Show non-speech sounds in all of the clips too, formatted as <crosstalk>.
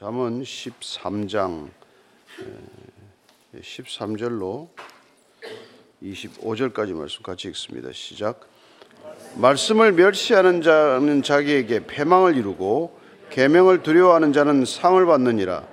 잠언 13장 13절로 25절까지 말씀 같이 읽습니다. 시작. 말씀을 멸시하는 자는 자기에게 패망을 이루고 계명을 두려워하는 자는 상을 받느니라.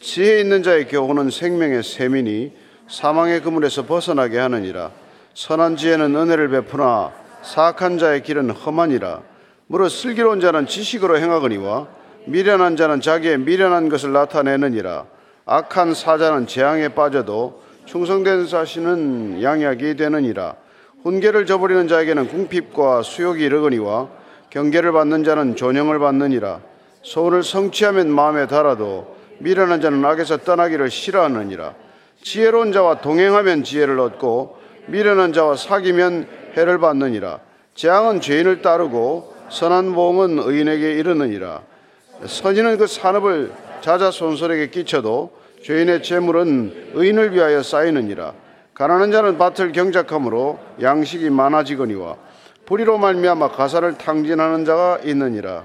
지혜 있는 자의 교훈은 생명의 셈이니 사망의 그물에서 벗어나게 하느니라. 선한 지혜는 은혜를 베푸나 사악한 자의 길은 험하니라. 무릇 슬기로운 자는 지식으로 행하거니와 미련한 자는 자기의 미련한 것을 나타내느니라. 악한 사자는 재앙에 빠져도 충성된 사신은 양약이 되느니라. 훈계를 저버리는 자에게는 궁핍과 수욕이 이르거니와 경계를 받는 자는 존영을 받느니라. 소원을 성취하면 마음에 달아도 미련한 자는 악에서 떠나기를 싫어하느니라. 지혜로운 자와 동행하면 지혜를 얻고 미련한 자와 사귀면 해를 받느니라. 재앙은 죄인을 따르고 선한 보험은 의인에게 이르느니라. 선인은 그 산업을 자자손손에게 끼쳐도 죄인의 재물은 의인을 위하여 쌓이느니라. 가난한 자는 밭을 경작함으로 양식이 많아지거니와 불의로 말미암아 가사를 탕진하는 자가 있느니라.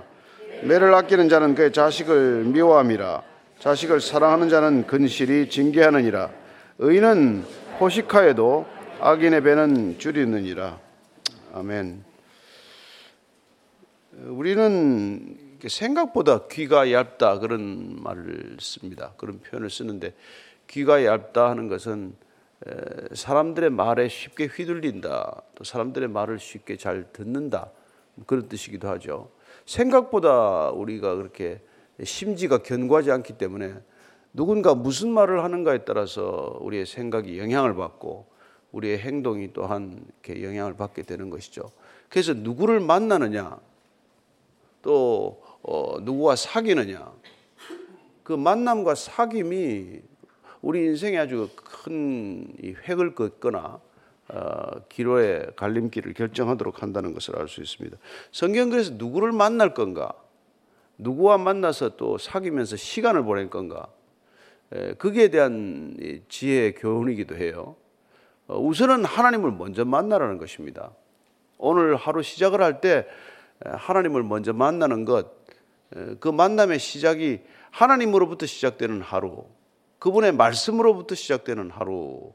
매를 아끼는 자는 그의 자식을 미워함이라. 자식을 사랑하는 자는 근실이 징계하느니라. 의인은 포식하여도 악인의 배는 줄이느니라. 아멘. 우리는 생각보다 귀가 얇다 그런 말을 씁니다. 그런 표현을 쓰는데 귀가 얇다 하는 것은 사람들의 말에 쉽게 휘둘린다. 또 사람들의 말을 쉽게 잘 듣는다. 그런 뜻이기도 하죠. 생각보다 우리가 그렇게 심지가 견고하지 않기 때문에 누군가 무슨 말을 하는가에 따라서 우리의 생각이 영향을 받고 우리의 행동이 또한 이렇게 영향을 받게 되는 것이죠. 그래서 누구를 만나느냐, 또 어, 누구와 사귀느냐, 그 만남과 사귐이 우리 인생에 아주 큰 획을 긋거나 어, 기로의 갈림길을 결정하도록 한다는 것을 알 수 있습니다. 성경 그래서 누구를 만날 건가, 누구와 만나서 또 사귀면서 시간을 보낼 건가, 에, 거기에 대한 지혜의 교훈이기도 해요. 어, 우선은 하나님을 먼저 만나라는 것입니다. 오늘 하루 시작을 할 때 하나님을 먼저 만나는 것, 그 만남의 시작이 하나님으로부터 시작되는 하루, 그분의 말씀으로부터 시작되는 하루,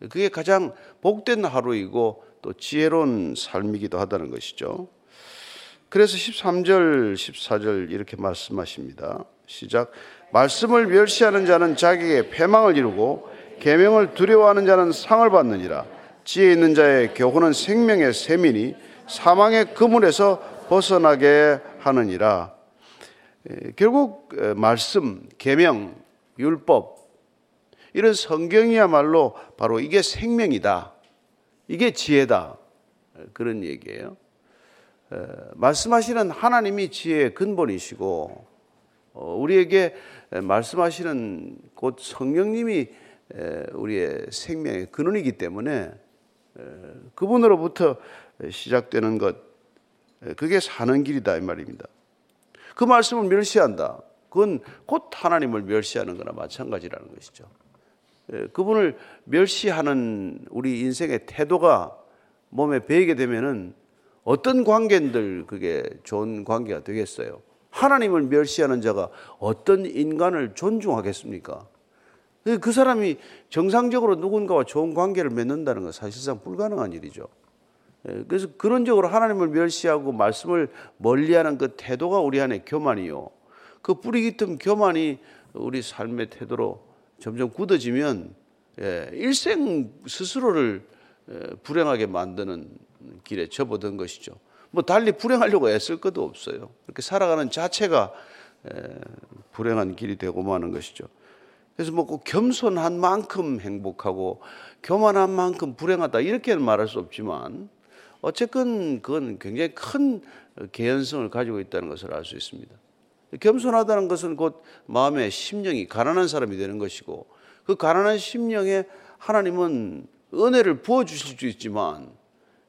그게 가장 복된 하루이고 또 지혜로운 삶이기도 하다는 것이죠. 그래서 13절, 14절 이렇게 말씀하십니다. 시작. 말씀을 멸시하는 자는 자기에게 패망을 이루고 계명을 두려워하는 자는 상을 받느니라. 지혜 있는 자의 교훈은 생명의 셈이니 사망의 그물에서 벗어나게 하느니라. 결국 말씀, 계명, 율법 이런 성경이야말로 바로 이게 생명이다. 이게 지혜다. 그런 얘기예요. 말씀하시는 하나님이 지혜의 근본이시고 어, 우리에게 말씀하시는 곧 성령님이 우리의 생명의 근원이기 때문에 그분으로부터 시작되는 것 그게 사는 길이다 이 말입니다. 그 말씀을 멸시한다. 그건 곧 하나님을 멸시하는 거나 마찬가지라는 것이죠. 그분을 멸시하는 우리 인생의 태도가 몸에 배이게 되면은 어떤 관계들 그게 좋은 관계가 되겠어요. 하나님을 멸시하는 자가 어떤 인간을 존중하겠습니까? 그 사람이 정상적으로 누군가와 좋은 관계를 맺는다는 건 사실상 불가능한 일이죠. 예, 그래서 그런적으로 하나님을 멸시하고 말씀을 멀리하는 그 태도가 우리 안에 교만이요. 그 뿌리 깊은 교만이 우리 삶의 태도로 점점 굳어지면 예, 일생 스스로를 예, 불행하게 만드는 길에 접어든 것이죠. 뭐 달리 불행하려고 애쓸 것도 없어요. 그렇게 살아가는 자체가 불행한 길이 되고 마는 것이죠. 그래서 뭐 겸손한 만큼 행복하고 교만한 만큼 불행하다 이렇게는 말할 수 없지만 어쨌건 그건 굉장히 큰 개연성을 가지고 있다는 것을 알 수 있습니다. 겸손하다는 것은 곧 마음의 심령이 가난한 사람이 되는 것이고 그 가난한 심령에 하나님은 은혜를 부어 주실 수 있지만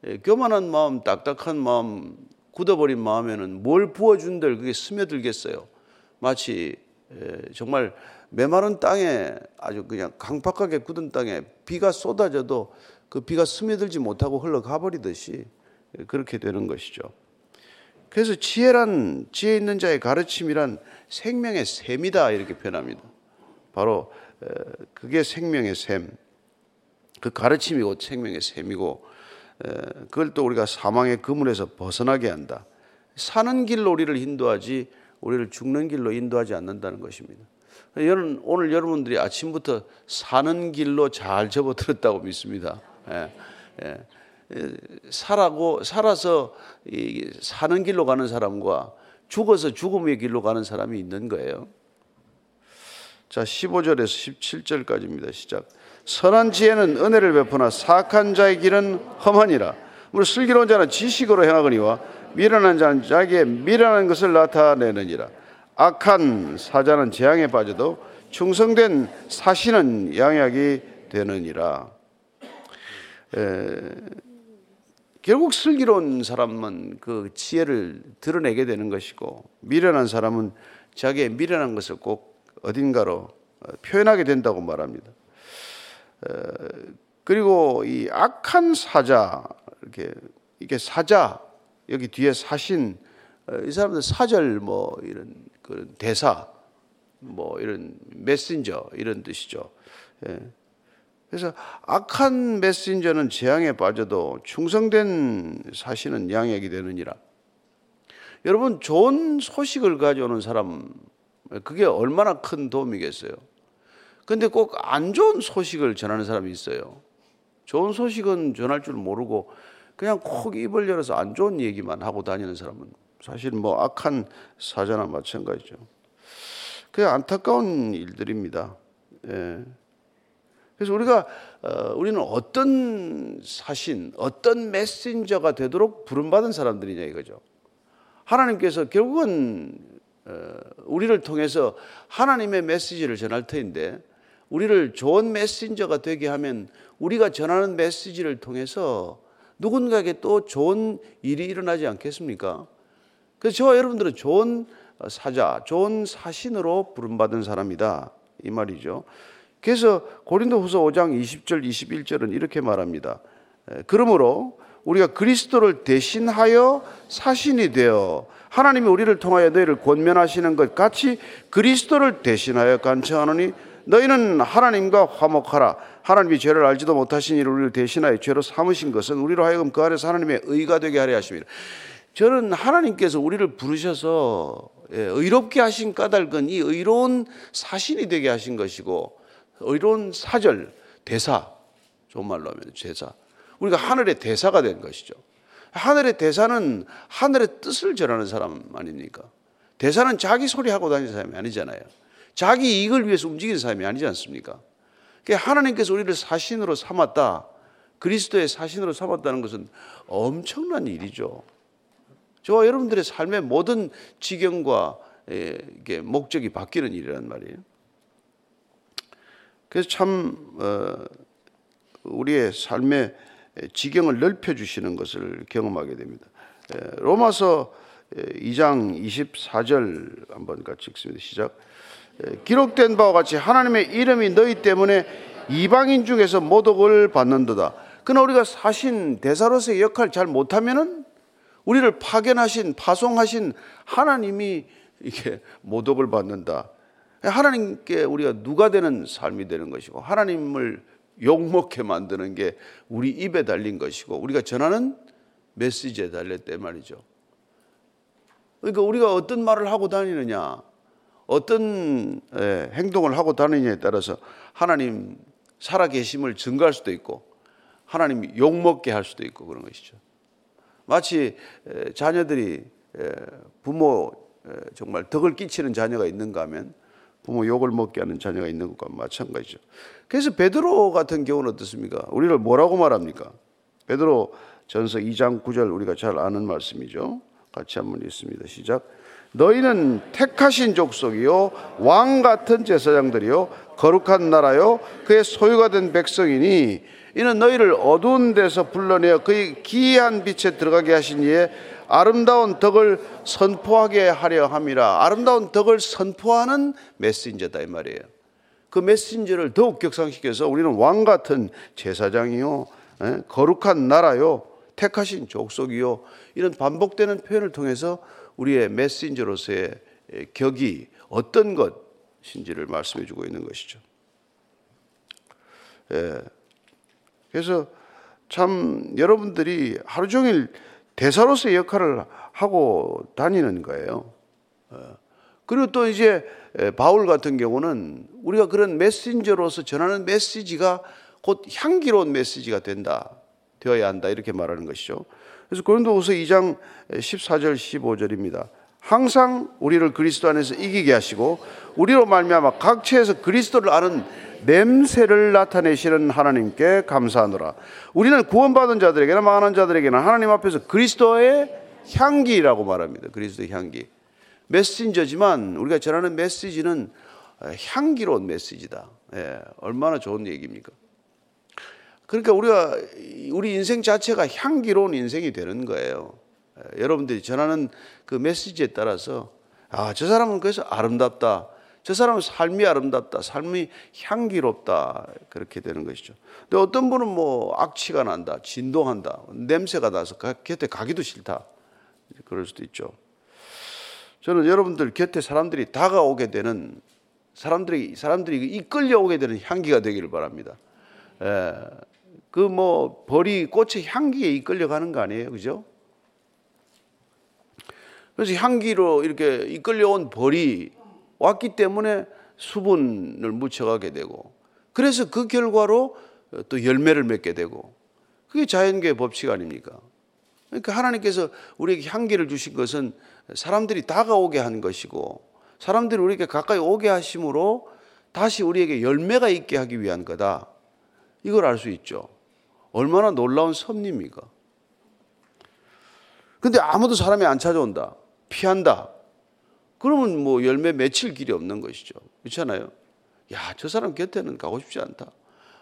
예, 교만한 마음, 딱딱한 마음, 굳어버린 마음에는 뭘 부어준들 그게 스며들겠어요. 마치 예, 정말 메마른 땅에 아주 그냥 강팍하게 굳은 땅에 비가 쏟아져도 그 비가 스며들지 못하고 흘러가 버리듯이 그렇게 되는 것이죠. 그래서 지혜란 지혜 있는 자의 가르침이란 생명의 샘이다 이렇게 표현합니다. 바로 그게 생명의 샘. 그 가르침이 곧 생명의 샘이고 그걸 또 우리가 사망의 그물에서 벗어나게 한다. 사는 길로 우리를 인도하지 우리를 죽는 길로 인도하지 않는다는 것입니다. 오늘 여러분들이 아침부터 사는 길로 잘 접어들었다고 믿습니다. 예, 예. 살아고 살아서 사는 길로 가는 사람과 죽어서 죽음의 길로 가는 사람이 있는 거예요. 자, 15절에서 17절까지입니다. 시작. 선한 지혜는 은혜를 베푸나 사악한 자의 길은 험하니라. 우리 슬기로운 자는 지식으로 행하거니와 미련한 자는 자기의 미련한 것을 나타내느니라. 악한 사자는 재앙에 빠져도 충성된 사신은 양약이 되느니라. 에, 결국 슬기로운 사람은 그 지혜를 드러내게 되는 것이고 미련한 사람은 자기의 미련한 것을 꼭 어딘가로 표현하게 된다고 말합니다. 그리고 이 악한 사자 이렇게 이게 사자 여기 뒤에 사신 이 사람들 사절 뭐 이런 그 대사 뭐 이런 메신저 이런 뜻이죠. 예. 그래서 악한 메신저는 재앙에 빠져도 충성된 사신은 양액이 되느니라. 여러분 좋은 소식을 가져오는 사람 그게 얼마나 큰 도움이겠어요. 근데 꼭 안 좋은 소식을 전하는 사람이 있어요. 좋은 소식은 전할 줄 모르고 그냥 콕 입을 열어서 안 좋은 얘기만 하고 다니는 사람은 사실 뭐 악한 사자나 마찬가지죠. 그 안타까운 일들입니다. 예. 그래서 우리가 어, 우리는 어떤 사신, 어떤 메신저가 되도록 부름받은 사람들이냐 이거죠. 하나님께서 결국은 어, 우리를 통해서 하나님의 메시지를 전할 터인데 우리를 좋은 메신저가 되게 하면 우리가 전하는 메시지를 통해서 누군가에게 또 좋은 일이 일어나지 않겠습니까? 그래서 저와 여러분들은 좋은 사자, 좋은 사신으로 부름받은 사람이다. 이 말이죠. 그래서 고린도 후서 5장 20절, 21절은 이렇게 말합니다. 그러므로 우리가 그리스도를 대신하여 사신이 되어 하나님이 우리를 통하여 너희를 권면하시는 것 같이 그리스도를 대신하여 간청하노니 너희는 하나님과 화목하라. 하나님이 죄를 알지도 못하신 이를 우리를 대신하여 죄로 삼으신 것은 우리로 하여금 그 안에서 하나님의 의가 되게 하려 하십니다. 저는 하나님께서 우리를 부르셔서 예, 의롭게 하신 까닭은 이 의로운 사신이 되게 하신 것이고 의로운 사절, 대사, 좋은 말로 하면 제사. 우리가 하늘의 대사가 된 것이죠. 하늘의 대사는 하늘의 뜻을 전하는 사람 아닙니까? 대사는 자기 소리 하고 다니는 사람이 아니잖아요. 자기 이익을 위해서 움직이는 사람이 아니지 않습니까? 하나님께서 우리를 사신으로 삼았다. 그리스도의 사신으로 삼았다는 것은 엄청난 일이죠. 저와 여러분들의 삶의 모든 지경과 목적이 바뀌는 일이란 말이에요. 그래서 참 어, 우리의 삶의 지경을 넓혀 주시는 것을 경험하게 됩니다. 로마서 2장 24절 한번 같이 읽습니다. 시작. 기록된 바와 같이 하나님의 이름이 너희 때문에 이방인 중에서 모독을 받는도다. 그러나 우리가 사신 대사로서의 역할을 잘 못하면은 우리를 파견하신 파송하신 하나님이 이게 모독을 받는다. 하나님께 우리가 누가 되는 삶이 되는 것이고 하나님을 욕먹게 만드는 게 우리 입에 달린 것이고 우리가 전하는 메시지에 달렸대 말이죠. 그러니까 우리가 어떤 말을 하고 다니느냐, 어떤 행동을 하고 다니느냐에 따라서 하나님 살아계심을 증거할 수도 있고 하나님 욕먹게 할 수도 있고 그런 것이죠. 마치 자녀들이 부모 정말 덕을 끼치는 자녀가 있는가 하면 부모 욕을 먹게 하는 자녀가 있는 것과 마찬가지죠. 그래서 베드로 같은 경우는 어떻습니까? 우리를 뭐라고 말합니까? 베드로 전서 2장 9절 우리가 잘 아는 말씀이죠. 같이 한번 읽습니다. 시작. 너희는 택하신 족속이요 왕 같은 제사장들이요 거룩한 나라요 그의 소유가 된 백성이니 이는 너희를 어두운 데서 불러내어 그의 기이한 빛에 들어가게 하신 이에 아름다운 덕을 선포하게 하려 함이라. 아름다운 덕을 선포하는 메신저다 이 말이에요. 그 메신저를 더욱 격상시켜서 우리는 왕 같은 제사장이요, 예, 거룩한 나라요, 택하신 족속이요. 이런 반복되는 표현을 통해서 우리의 메신저로서의 격이 어떤 것인지를 말씀해 주고 있는 것이죠. 예. 그래서 참 여러분들이 하루 종일 대사로서의 역할을 하고 다니는 거예요. 어. 그리고 또 이제 바울 같은 경우는 우리가 그런 메신저로서 전하는 메시지가 곧 향기로운 메시지가 된다. 되어야 한다. 이렇게 말하는 것이죠. 그래서 고린도후서 2장 14절 15절입니다. 항상 우리를 그리스도 안에서 이기게 하시고 우리로 말미암아 각처에서 그리스도를 아는 냄새를 나타내시는 하나님께 감사하노라. 우리는 구원받은 자들에게나 망하는 자들에게나 하나님 앞에서 그리스도의 향기라고 말합니다. 그리스도의 향기. 메신저지만 우리가 전하는 메시지는 향기로운 메시지다. 예, 얼마나 좋은 얘기입니까? 그러니까 우리가 우리 인생 자체가 향기로운 인생이 되는 거예요. 예, 여러분들이 전하는 그 메시지에 따라서 아, 저 사람은 그래서 아름답다. 저 사람은 삶이 아름답다. 삶이 향기롭다. 그렇게 되는 것이죠. 근데 어떤 분은 뭐 악취가 난다. 진동한다. 냄새가 나서 곁에 가기도 싫다. 그럴 수도 있죠. 저는 여러분들 곁에 사람들이 다가오게 되는 사람들이 사람들이 이끌려 오게 되는 향기가 되기를 바랍니다. 예. 그뭐 벌이 꽃의 향기에 이끌려 가는 거 아니에요. 그죠? 그래서 향기로 이렇게 이끌려 온 벌이 왔기 때문에 수분을 묻혀가게 되고 그래서 그 결과로 또 열매를 맺게 되고 그게 자연계의 법칙 아닙니까? 그러니까 하나님께서 우리에게 향기를 주신 것은 사람들이 다가오게 한 것이고 사람들이 우리에게 가까이 오게 하심으로 다시 우리에게 열매가 있게 하기 위한 거다. 이걸 알 수 있죠. 얼마나 놀라운 섭리입니까? 근데 아무도 사람이 안 찾아온다. 피한다. 그러면 뭐 열매 맺힐 길이 없는 것이죠. 그렇잖아요. 야, 저 사람 곁에는 가고 싶지 않다.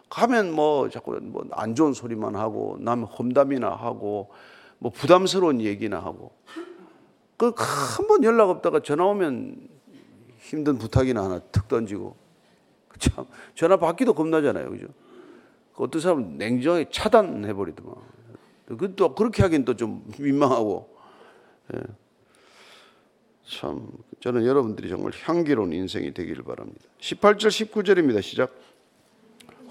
가면 뭐 자꾸 뭐 안 좋은 소리만 하고 남 험담이나 하고 뭐 부담스러운 얘기나 하고 그 한 번 연락 없다가 전화 오면 힘든 부탁이나 하나 툭 던지고 참 전화 받기도 겁나잖아요, 그죠? 그 어떤 사람은 냉정하게 차단해 버리더만. 그또 그렇게 하긴 또 좀 민망하고. 예. 참 저는 여러분들이 정말 향기로운 인생이 되기를 바랍니다. 18절 19절입니다. 시작.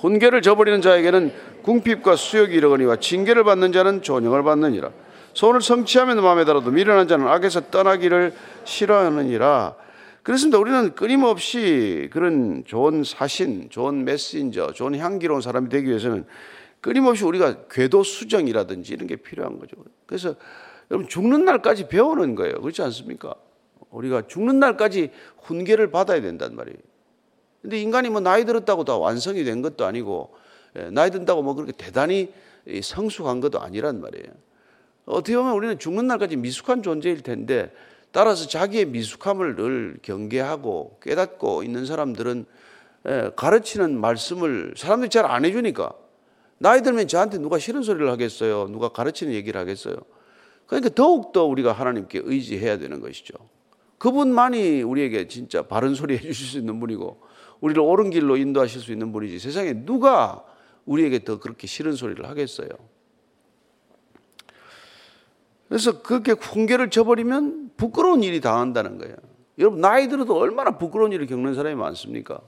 혼계를 저버리는 자에게는 궁핍과 수욕이 이르거니와 징계를 받는 자는 존영을 받느니라. 소원을 성취하면 마음에 들어도 미련한 자는 악에서 떠나기를 싫어하느니라. 그렇습니다. 우리는 끊임없이 그런 좋은 사신, 좋은 메신저, 좋은 향기로운 사람이 되기 위해서는 끊임없이 우리가 궤도 수정이라든지 이런 게 필요한 거죠. 그래서 여러분 죽는 날까지 배우는 거예요. 그렇지 않습니까? 우리가 죽는 날까지 훈계를 받아야 된단 말이에요. 근데 인간이 뭐 나이 들었다고 다 완성이 된 것도 아니고 예, 나이 든다고 뭐 그렇게 대단히 성숙한 것도 아니란 말이에요. 어떻게 보면 우리는 죽는 날까지 미숙한 존재일 텐데 따라서 자기의 미숙함을 늘 경계하고 깨닫고 있는 사람들은 예, 가르치는 말씀을 사람들이 잘 안 해주니까 나이 들면 저한테 누가 싫은 소리를 하겠어요? 누가 가르치는 얘기를 하겠어요? 그러니까 더욱더 우리가 하나님께 의지해야 되는 것이죠. 그분만이 우리에게 진짜 바른 소리 해주실 수 있는 분이고 우리를 옳은 길로 인도하실 수 있는 분이지 세상에 누가 우리에게 더 그렇게 싫은 소리를 하겠어요. 그래서 그렇게 훈계를 쳐버리면 부끄러운 일이 당한다는 거예요. 여러분 나이 들어도 얼마나 부끄러운 일을 겪는 사람이 많습니까?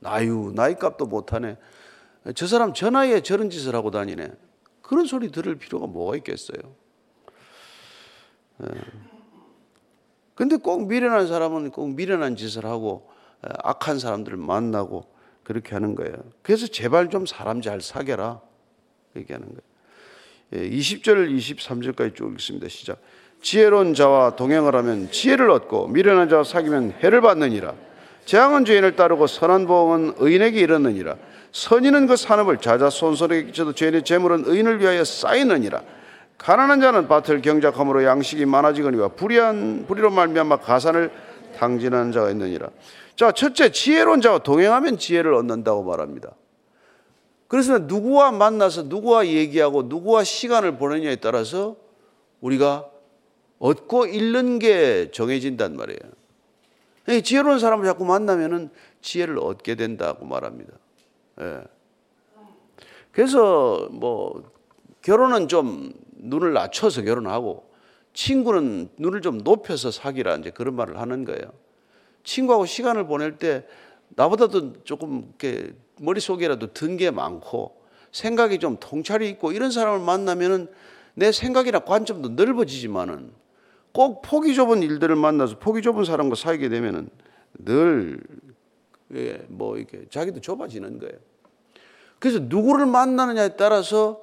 나유 나이 값도 못하네. 저 사람 저 나이에 저런 짓을 하고 다니네. 그런 소리 들을 필요가 뭐가 있겠어요? 근데 꼭 미련한 사람은 꼭 미련한 짓을 하고 악한 사람들을 만나고 그렇게 하는 거예요. 그래서 제발 좀 사람 잘 사겨라. 얘기하는 거예요. 20절, 예, 23절까지 쭉 읽습니다. 시작. 지혜로운 자와 동행을 하면 지혜를 얻고 미련한 자와 사귀면 해를 받느니라. 재앙은 죄인을 따르고 선한 보험은 의인에게 이르느니라. 선인은 그 산업을 자자손손에게 끼쳐도 죄인의 재물은 의인을 위하여 쌓이느니라. 가난한 자는 밭을 경작함으로 양식이 많아지거니와 불의한 불의로 말미암아 가산을 당진하는 자가 있느니라. 자, 첫째 지혜로운 자와 동행하면 지혜를 얻는다고 말합니다. 그래서 누구와 만나서 누구와 얘기하고 누구와 시간을 보내냐에 따라서 우리가 얻고 잃는 게 정해진단 말이에요. 지혜로운 사람을 자꾸 만나면은 지혜를 얻게 된다고 말합니다. 예. 그래서 뭐 결혼은 좀 눈을 낮춰서 결혼하고 친구는 눈을 좀 높여서 사귀라 이제 그런 말을 하는 거예요. 친구하고 시간을 보낼 때 나보다도 조금 이렇게 머릿속에라도 든 게 많고 생각이 좀 통찰이 있고 이런 사람을 만나면은 내 생각이나 관점도 넓어지지만은 꼭 폭이 좁은 일들을 만나서 폭이 좁은 사람과 사귀게 되면은 늘 예, 뭐 이렇게 자기도 좁아지는 거예요. 그래서 누구를 만나느냐에 따라서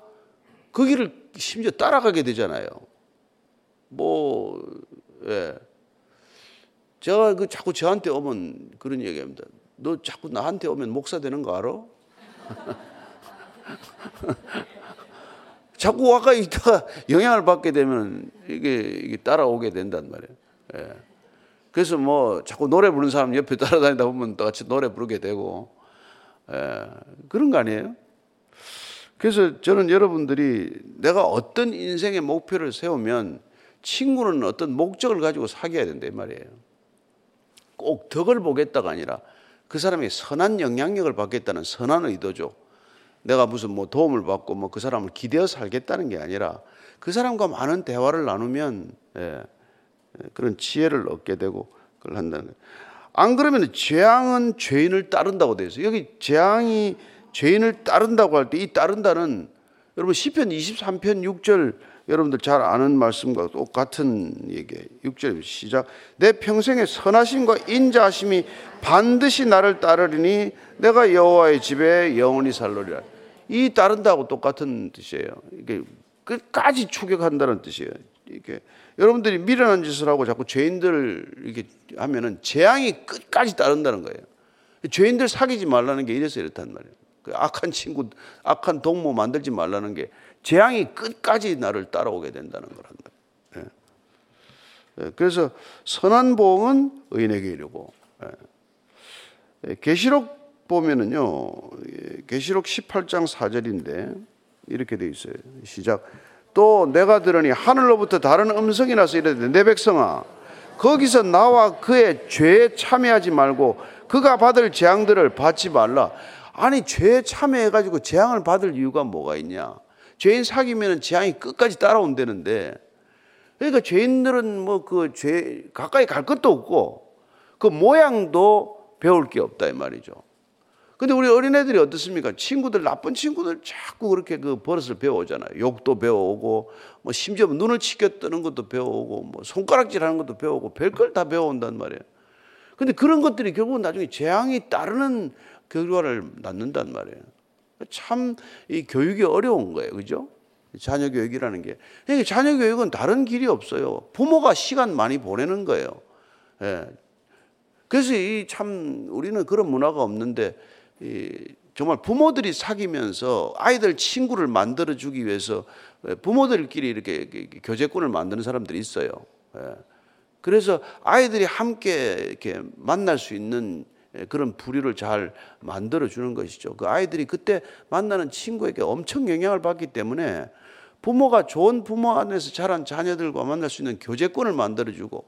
그 길을 심지어 따라가게 되잖아요. 뭐, 예. 제가 그 자꾸 저한테 오면 그런 얘기 합니다. 너 자꾸 나한테 오면 목사 되는 거 알아? <laughs> 자꾸 와가 있다가 영향을 받게 되면 이게, 이게 따라오게 된단 말이에요. 예. 그래서 뭐 자꾸 노래 부르는 사람 옆에 <laughs> 따라다니다 보면 같이 노래 부르게 되고 예. 그런 거 아니에요? 그래서 저는 여러분들이 내가 어떤 인생의 목표를 세우면 친구는 어떤 목적을 가지고 사귀어야 된다 이 말이에요. 꼭 덕을 보겠다가 아니라 그 사람이 선한 영향력을 받겠다는 선한 의도죠. 내가 무슨 뭐 도움을 받고 뭐 그 사람을 기대어 살겠다는 게 아니라 그 사람과 많은 대화를 나누면 예, 예, 그런 지혜를 얻게 되고 그걸 한다는 거예요. 안 그러면 재앙은 죄인을 따른다고 되어 있어요. 여기 재앙이 죄인을 따른다고 할 때 이 따른다는 여러분 시편 23편 6절 여러분들 잘 아는 말씀과 똑같은 얘기. 6절 시작. 내 평생의 선하심과 인자하심이 반드시 나를 따르리니 내가 여호와의 집에 영원히 살로리라. 이 따른다고 똑같은 뜻이에요. 이게 끝까지 추격한다는 뜻이에요. 이게 여러분들이 미련한 짓을 하고 자꾸 죄인들 이렇게 하면은 재앙이 끝까지 따른다는 거예요. 죄인들 사귀지 말라는 게 이래서 이렇단 말이에요. 그 악한 친구, 악한 동무 만들지 말라는 게 재앙이 끝까지 나를 따라오게 된다는 거란 말이에요. 예. 예. 그래서 선한 보응은 의인에게 이르고 예. 계시록 보면은요. 계시록 18장 4절인데 이렇게 돼 있어요. 시작. 또 내가 들으니 하늘로부터 다른 음성이 나서 이르되 내 백성아 거기서 나와 그의 죄에 참여하지 말고 그가 받을 재앙들을 받지 말라. 아니 죄에 참여해 가지고 재앙을 받을 이유가 뭐가 있냐? 죄인 사귀면 재앙이 끝까지 따라온다는데 그러니까 죄인들은 뭐 그 죄 가까이 갈 것도 없고 그 모양도 배울 게 없다 이 말이죠. 근데 우리 어린애들이 어떻습니까? 친구들 나쁜 친구들 자꾸 그렇게 그 버릇을 배워오잖아요. 욕도 배워오고 뭐 심지어 눈을 치켜 뜨는 것도 배워오고 뭐 손가락질하는 것도 배워오고 별걸 다 배워온단 말이에요. 근데 그런 것들이 결국은 나중에 재앙이 따르는 결과를 낳는단 말이에요. 참 이 교육이 어려운 거예요. 그죠? 자녀 교육이라는 게. 그러니까 자녀 교육은 다른 길이 없어요. 부모가 시간 많이 보내는 거예요. 예. 그래서 이 참 우리는 그런 문화가 없는데 이 정말 부모들이 사귀면서 아이들 친구를 만들어 주기 위해서 부모들끼리 이렇게 교제권을 만드는 사람들이 있어요. 예. 그래서 아이들이 함께 이렇게 만날 수 있는 예, 그런 부류를 잘 만들어 주는 것이죠. 그 아이들이 그때 만나는 친구에게 엄청 영향을 받기 때문에 부모가 좋은 부모 안에서 자란 자녀들과 만날 수 있는 교제권을 만들어 주고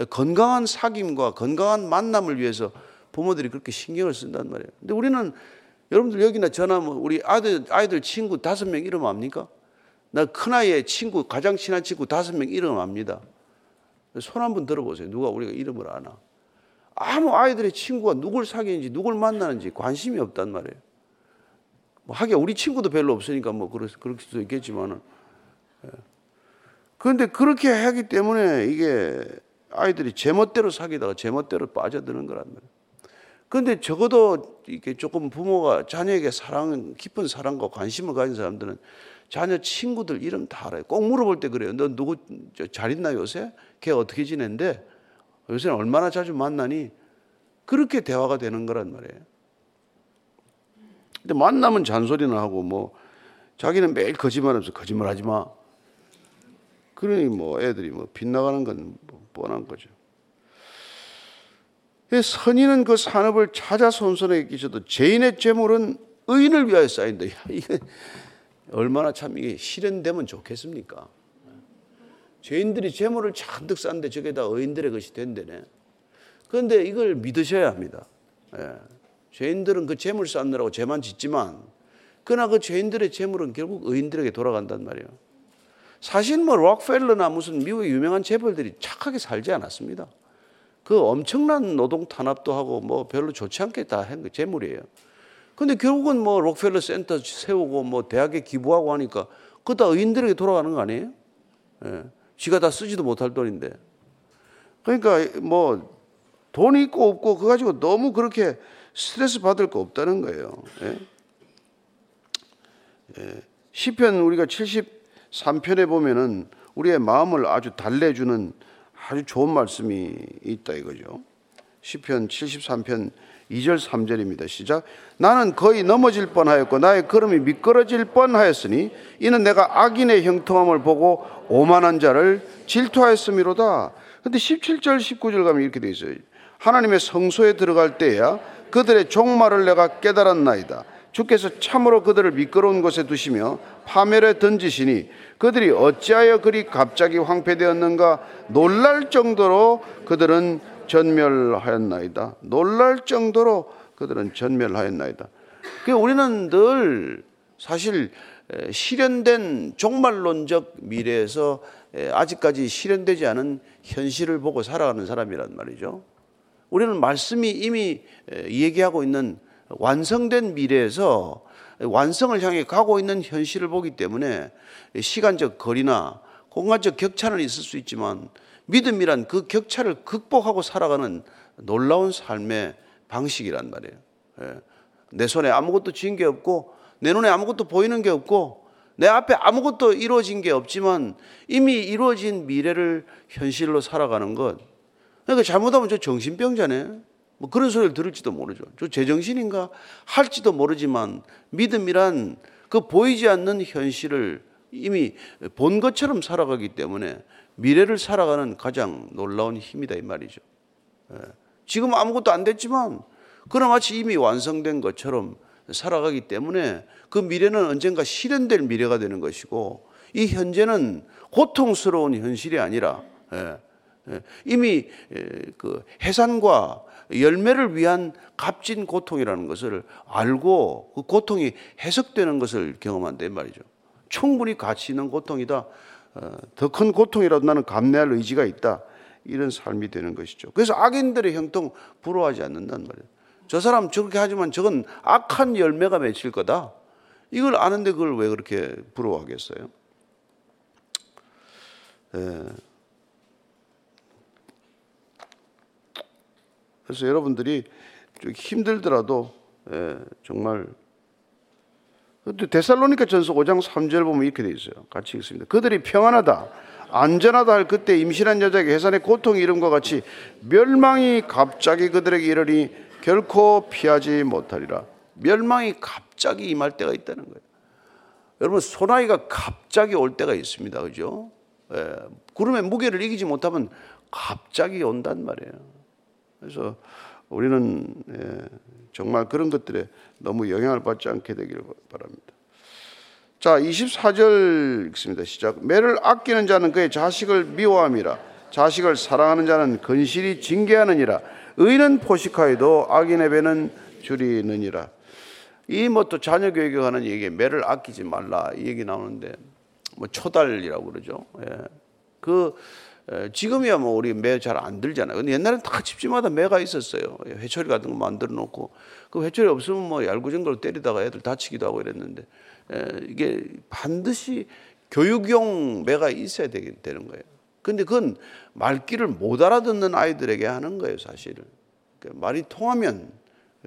예, 건강한 사귐과 건강한 만남을 위해서 부모들이 그렇게 신경을 쓴단 말이에요. 근데 우리는 여러분들 여기나 저나 뭐 우리 아들 아이들 친구 다섯 명 이름 압니까? 나 큰아이의 친구 가장 친한 친구 다섯 명 이름 압니다. 손 한번 들어보세요. 누가 우리가 이름을 아나? 아무 아이들의 친구가 누굴 사귀는지 누굴 만나는지 관심이 없단 말이에요. 뭐 하긴 우리 친구도 별로 없으니까 뭐 그럴, 그럴 수도 있겠지만은. 예. 그런데 그렇게 하기 때문에 이게 아이들이 제멋대로 사귀다가 제멋대로 빠져드는 거란 말이에요. 그런데 적어도 이게 조금 부모가 자녀에게 사랑, 깊은 사랑과 관심을 가진 사람들은 자녀 친구들 이름 다 알아요. 꼭 물어볼 때 그래요. 너 누구 잘 있나 요새? 걔 어떻게 지낸대? 요새는 얼마나 자주 만나니? 그렇게 대화가 되는 거란 말이에요. 근데 만나면 잔소리는 하고 뭐 자기는 매일 거짓말하면서 거짓말하지 마. 그러니 뭐 애들이 뭐 빗나가는 건 뭐 뻔한 거죠. 선인은 그 산업을 찾아 손손에 끼쳐도 죄인의 재물은 의인을 위하여 쌓인다. <laughs> 이게 얼마나 참 이게 실현되면 좋겠습니까? 죄인들이 재물을 잔뜩 쌓는데 저게 다 의인들의 것이 된대네. 그런데 이걸 믿으셔야 합니다. 예. 죄인들은 그 재물 쌓느라고 죄만 짓지만 그러나 그 죄인들의 재물은 결국 의인들에게 돌아간단 말이에요. 사실 뭐 록펠러나 무슨 미국의 유명한 재벌들이 착하게 살지 않았습니다. 그 엄청난 노동 탄압도 하고 뭐 별로 좋지 않게 다한 재물이에요. 근데 결국은 뭐 록펠러 센터 세우고 뭐 대학에 기부하고 하니까 그거 다 의인들에게 돌아가는 거 아니에요? 예. 지가 다 쓰지도 못할 돈인데. 그러니까 뭐 돈이 있고 없고 그거 가지고 너무 그렇게 스트레스 받을 거 없다는 거예요. 예? 예. 시편 우리가 73편에 보면은 우리의 마음을 아주 달래주는 아주 좋은 말씀이 있다 이거죠. 시편 73편 2절 3절입니다. 시작. 나는 거의 넘어질 뻔하였고 나의 걸음이 미끄러질 뻔하였으니 이는 내가 악인의 형통함을 보고 오만한 자를 질투하였음이로다. 근데 17절 19절 가면 이렇게 돼 있어요. 하나님의 성소에 들어갈 때야 그들의 종말을 내가 깨달았나이다. 주께서 참으로 그들을 미끄러운 곳에 두시며 파멸에 던지시니 그들이 어찌하여 그리 갑자기 황폐되었는가 놀랄 정도로 그들은 전멸하였나이다. 놀랄 정도로 그들은 전멸하였나이다. 그 우리는 늘 사실 실현된 종말론적 미래에서 아직까지 실현되지 않은 현실을 보고 살아가는 사람이란 말이죠. 우리는 말씀이 이미 얘기하고 있는 완성된 미래에서 완성을 향해 가고 있는 현실을 보기 때문에 시간적 거리나 공간적 격차는 있을 수 있지만 믿음이란 그 격차를 극복하고 살아가는 놀라운 삶의 방식이란 말이에요. 예. 내 손에 아무것도 쥔 게 없고 내 눈에 아무것도 보이는 게 없고 내 앞에 아무것도 이루어진 게 없지만 이미 이루어진 미래를 현실로 살아가는 것. 그러니까 잘못하면 저 정신병자네. 뭐 그런 소리를 들을지도 모르죠. 저 제정신인가 할지도 모르지만 믿음이란 그 보이지 않는 현실을 이미 본 것처럼 살아가기 때문에 미래를 살아가는 가장 놀라운 힘이다 이 말이죠. 예. 지금 아무것도 안 됐지만 그나 마치 이미 완성된 것처럼 살아가기 때문에 그 미래는 언젠가 실현될 미래가 되는 것이고 이 현재는 고통스러운 현실이 아니라 예, 예, 이미 그 해산과 열매를 위한 값진 고통이라는 것을 알고 그 고통이 해석되는 것을 경험한다 말이죠. 충분히 가치 있는 고통이다. 어, 더큰 고통이라도 나는 감내할 의지가 있다. 이런 삶이 되는 것이죠. 그래서 악인들의 형통 부러워하지 않는단 말이에요. 저 사람 저렇게 하지만 저건 악한 열매가 맺힐 거다. 이걸 아는데 그걸 왜 그렇게 부러워하겠어요? 예. 그래서 여러분들이 좀 힘들더라도 예, 정말 데살로니가 전서 5장 3절 보면 이렇게 돼 있어요. 같이 읽습니다. 그들이 평안하다, 안전하다 할 그때 임신한 여자에게 해산의 고통이 이름과 같이 멸망이 갑자기 그들에게 이르니 결코 피하지 못하리라. 멸망이 갑자기 임할 때가 있다는 거예요. 여러분 소나기가 갑자기 올 때가 있습니다. 그죠? 예, 구름의 무게를 이기지 못하면 갑자기 온단 말이에요. 그래서 우리는 예, 정말 그런 것들에 너무 영향을 받지 않게 되기를 바랍니다. 자, 24절 읽습니다. 시작. 매를 아끼는 자는 그의 자식을 미워함이라. 자식을 사랑하는 자는 근실이 징계하느니라. 의는 포식하여도 악인의 배는 줄이느니라. 이 뭐 또 자녀 교육에 관한 얘기에 매를 아끼지 말라 이 얘기 나오는데 뭐 초달이라고 그러죠. 예. 그 지금이야 뭐 우리 매 잘 안 들잖아요. 근데 옛날엔 다 집집마다 매가 있었어요. 회초리 같은 거 만들어 놓고 그 회초리 없으면 뭐 얄구정걸로 때리다가 애들 다치기도 하고 이랬는데 이게 반드시 교육용 매가 있어야 되는 거예요. 근데 그건 말귀를 못 알아듣는 아이들에게 하는 거예요, 사실은. 그러니까 말이 통하면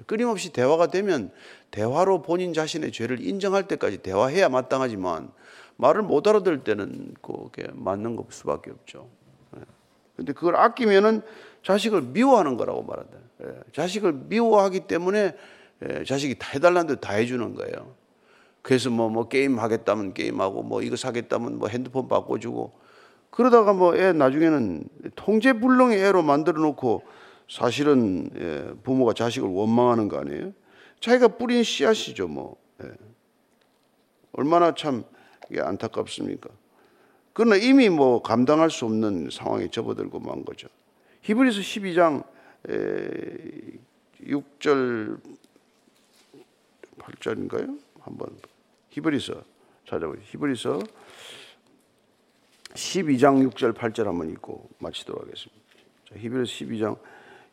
끊임없이 대화가 되면 대화로 본인 자신의 죄를 인정할 때까지 대화해야 마땅하지만 말을 못 알아들 때는 그게 맞는 것 수밖에 없죠. 예. 근데 그걸 아끼면은 자식을 미워하는 거라고 말한다. 예. 자식을 미워하기 때문에 예, 자식이 다 해달라는 대로 다 해주는 거예요. 그래서 뭐, 뭐 게임 하겠다면 게임하고 뭐 이거 사겠다면 뭐 핸드폰 바꿔주고 그러다가 뭐 애 나중에는 통제불능의 애로 만들어 놓고 사실은 부모가 자식을 원망하는 거 아니에요? 자기가 뿌린 씨앗이죠 뭐. 얼마나 참 안타깝습니까? 그러나 이미 뭐 감당할 수 없는 상황에 접어들고 만 거죠. 히브리서 12장 6절 8절인가요? 한번 히브리서 찾아보죠. 히브리서 12장 6절 8절 한번 읽고 마치도록 하겠습니다. 자, 히브리서 12장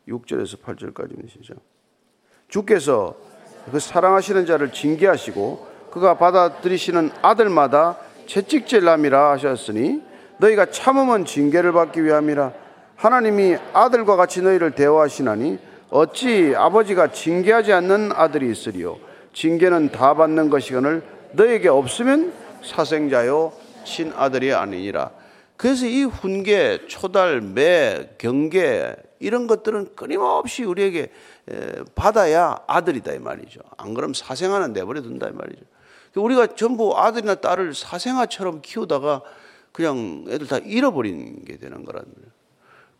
6절에서 8절까지는 시작. 주께서 그 사랑하시는 자를 징계하시고 그가 받아들이시는 아들마다 채찍질남이라 하셨으니 너희가 참으면 징계를 받기 위함이라 하나님이 아들과 같이 너희를 대화하시나니 어찌 아버지가 징계하지 않는 아들이 있으리요 징계는 다 받는 것이거늘 너에게 없으면 사생자요 친아들이 아니니라 그래서 이 훈계, 초달, 매, 경계 이런 것들은 끊임없이 우리에게 받아야 아들이다 이 말이죠. 안 그러면 사생아는 내버려 둔다 이 말이죠. 우리가 전부 아들이나 딸을 사생아처럼 키우다가 그냥 애들 다 잃어버린 게 되는 거란 말이에요.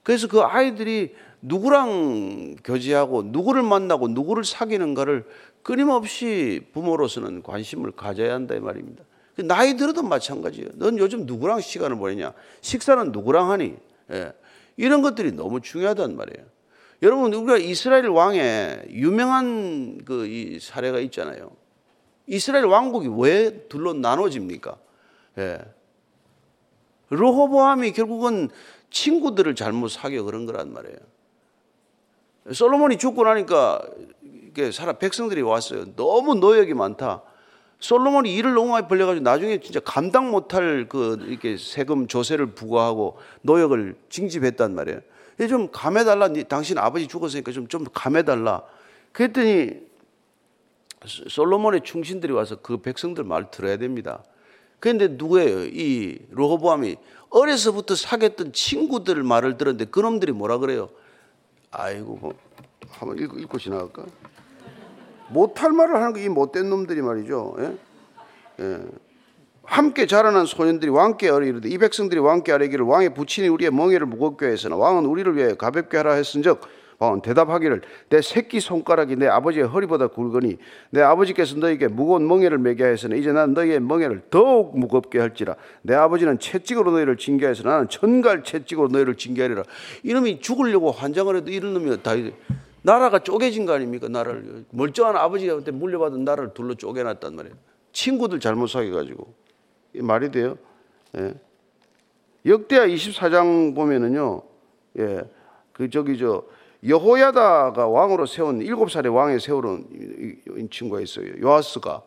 그래서 그 아이들이 누구랑 교제하고 누구를 만나고 누구를 사귀는가를 끊임없이 부모로서는 관심을 가져야 한다 이 말입니다. 그 나이 들어도 마찬가지예요. 넌 요즘 누구랑 시간을 보내냐? 식사는 누구랑 하니? 예. 이런 것들이 너무 중요하단 말이에요. 여러분 우리가 이스라엘 왕의 유명한 그 이 사례가 있잖아요. 이스라엘 왕국이 왜 둘로 나눠집니까? 예. 르호보암이 결국은 친구들을 잘못 사귀어 그런 거란 말이에요. 솔로몬이 죽고 나니까 사람 백성들이 왔어요. 너무 노역이 많다. 솔로몬이 일을 너무 많이 벌려가지고 나중에 진짜 감당 못할 그 이렇게 세금 조세를 부과하고 노역을 징집했단 말이에요. 좀 감해달라. 당신 아버지 죽었으니까 좀, 좀 감해달라. 그랬더니 솔로몬의 충신들이 와서 그 백성들 말 들어야 됩니다. 그런데 누구예요? 이 로호보암이 어려서부터 사귀었던 친구들 말을 들었는데 그놈들이 뭐라 그래요? 아이고 뭐 한번 읽고, 읽고 지나갈까? 못할 말을 하는 게 이 못된 놈들이 말이죠. 예? 예. 함께 자라난 소년들이 왕께 어리이르되 이 백성들이 왕께 아뢰기를 왕의 부친이 우리의 멍에를 무겁게 했으나 왕은 우리를 위해 가볍게 하라 했은즉 왕은 대답하기를 내 새끼 손가락이 내 아버지의 허리보다 굵으니 내 아버지께서 너에게 무거운 멍에를 매게 하였으나 이제 난 너희의 멍에를 더욱 무겁게 할지라. 내 아버지는 채찍으로 너희를 징계하였으나 나는 천갈 채찍으로 너희를 징계하리라. 이놈이 죽으려고 환장을 해도 이런 놈이 다 나라가 쪼개진 거 아닙니까? 나라를. 멀쩡한 아버지한테 물려받은 나라를 둘러 쪼개놨단 말이에요. 친구들 잘못 사귀가지고. 말이 돼요? 예. 역대하 24장 보면은요 예. 그 저기 저 여호야다가 왕으로 세운 일곱 살의 왕에 세우는 친구가 있어요. 요아스가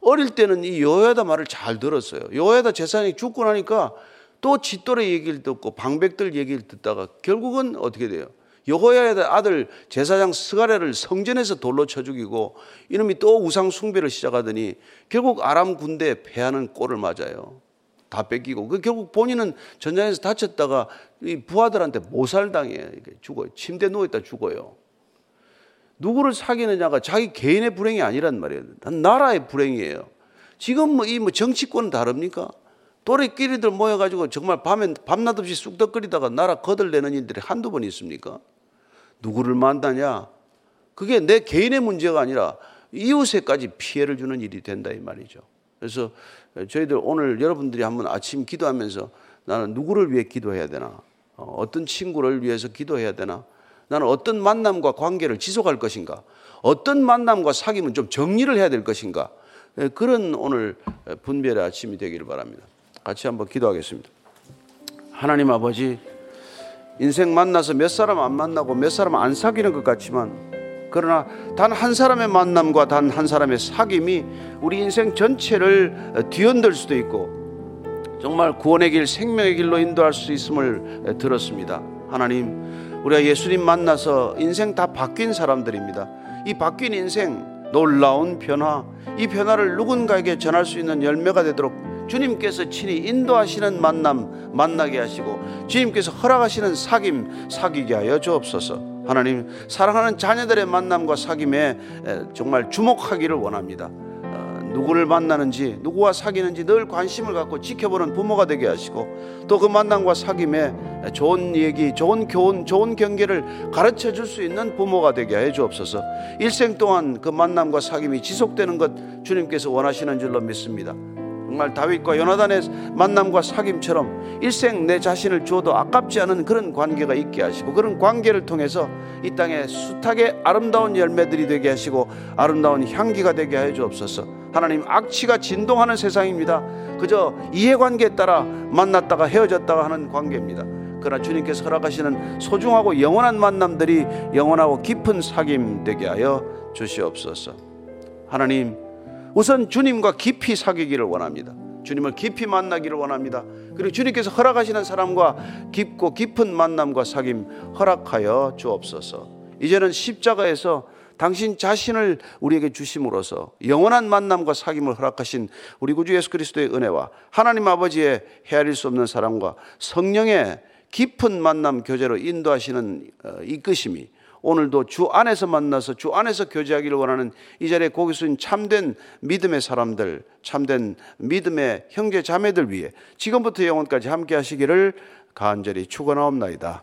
어릴 때는 이 여호야다 말을 잘 들었어요. 여호야다 제사장이 죽고 나니까 또 짓돌의 얘기를 듣고 방백들 얘기를 듣다가 결국은 어떻게 돼요? 여호야다 아들 제사장 스가랴를 성전에서 돌로 쳐 죽이고 이놈이 또 우상 숭배를 시작하더니 결국 아람 군대에 패하는 꼴을 맞아요. 다 뺏기고 그 결국 본인은 전장에서 다쳤다가 이 부하들한테 모살당해 죽어요. 침대 누워 있다 죽어요. 누구를 사귀느냐가 자기 개인의 불행이 아니란 말이에요. 나라의 불행이에요. 지금 뭐이뭐 정치권은 다릅니까? 또래끼리들 모여가지고 정말 밤에 밤낮 없이 쑥덕거리다가 나라 거들내는 일들이 한두 번 있습니까? 누구를 만나냐? 그게 내 개인의 문제가 아니라 이웃에까지 피해를 주는 일이 된다 이 말이죠. 그래서 저희들 오늘 여러분들이 한번 아침 기도하면서 나는 누구를 위해 기도해야 되나? 어, 어떤 친구를 위해서 기도해야 되나? 나는 어떤 만남과 관계를 지속할 것인가? 어떤 만남과 사귐은 좀 정리를 해야 될 것인가? 예, 그런 오늘 분별의 아침이 되기를 바랍니다. 같이 한번 기도하겠습니다. 하나님 아버지, 인생 만나서 몇 사람 안 만나고 몇 사람 안 사귀는 것 같지만 그러나 단 한 사람의 만남과 단 한 사람의 사귐이 우리 인생 전체를 뒤흔들 수도 있고 정말 구원의 길, 생명의 길로 인도할 수 있음을 들었습니다. 하나님, 우리가 예수님 만나서 인생 다 바뀐 사람들입니다. 이 바뀐 인생, 놀라운 변화, 이 변화를 누군가에게 전할 수 있는 열매가 되도록 주님께서 친히 인도하시는 만남 만나게 하시고 주님께서 허락하시는 사귐 사귀게 하여 주옵소서. 하나님 사랑하는 자녀들의 만남과 사귐에 정말 주목하기를 원합니다. 어, 누구를 만나는지 누구와 사귀는지 늘 관심을 갖고 지켜보는 부모가 되게 하시고 또 그 만남과 사귐에 좋은 얘기, 좋은 교훈, 좋은 경계를 가르쳐 줄 수 있는 부모가 되게 해 주옵소서. 일생 동안 그 만남과 사귐이 지속되는 것 주님께서 원하시는 줄로 믿습니다. 정말 다윗과 요나단의 만남과 사귐처럼 일생 내 자신을 주어도 아깝지 않은 그런 관계가 있게 하시고 그런 관계를 통해서 이 땅에 숱하게 아름다운 열매들이 되게 하시고 아름다운 향기가 되게 하여 주옵소서. 하나님 악취가 진동하는 세상입니다. 그저 이해관계에 따라 만났다가 헤어졌다가 하는 관계입니다. 그러나 주님께서 허락하시는 소중하고 영원한 만남들이 영원하고 깊은 사귐 되게 하여 주시옵소서. 하나님, 우선 주님과 깊이 사귀기를 원합니다. 주님을 깊이 만나기를 원합니다. 그리고 주님께서 허락하시는 사람과 깊고 깊은 만남과 사귐 허락하여 주옵소서. 이제는 십자가에서 당신 자신을 우리에게 주심으로써 영원한 만남과 사귐을 허락하신 우리 구주 예수 그리스도의 은혜와 하나님 아버지의 헤아릴 수 없는 사랑과 성령의 깊은 만남 교제로 인도하시는 어, 이끄심이 오늘도 주 안에서 만나서 주 안에서 교제하기를 원하는 이 자리에 고기 숙인 참된 믿음의 사람들, 참된 믿음의 형제 자매들 위해 지금부터 영원까지 함께 하시기를 간절히 축원하옵나이다.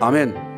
아멘.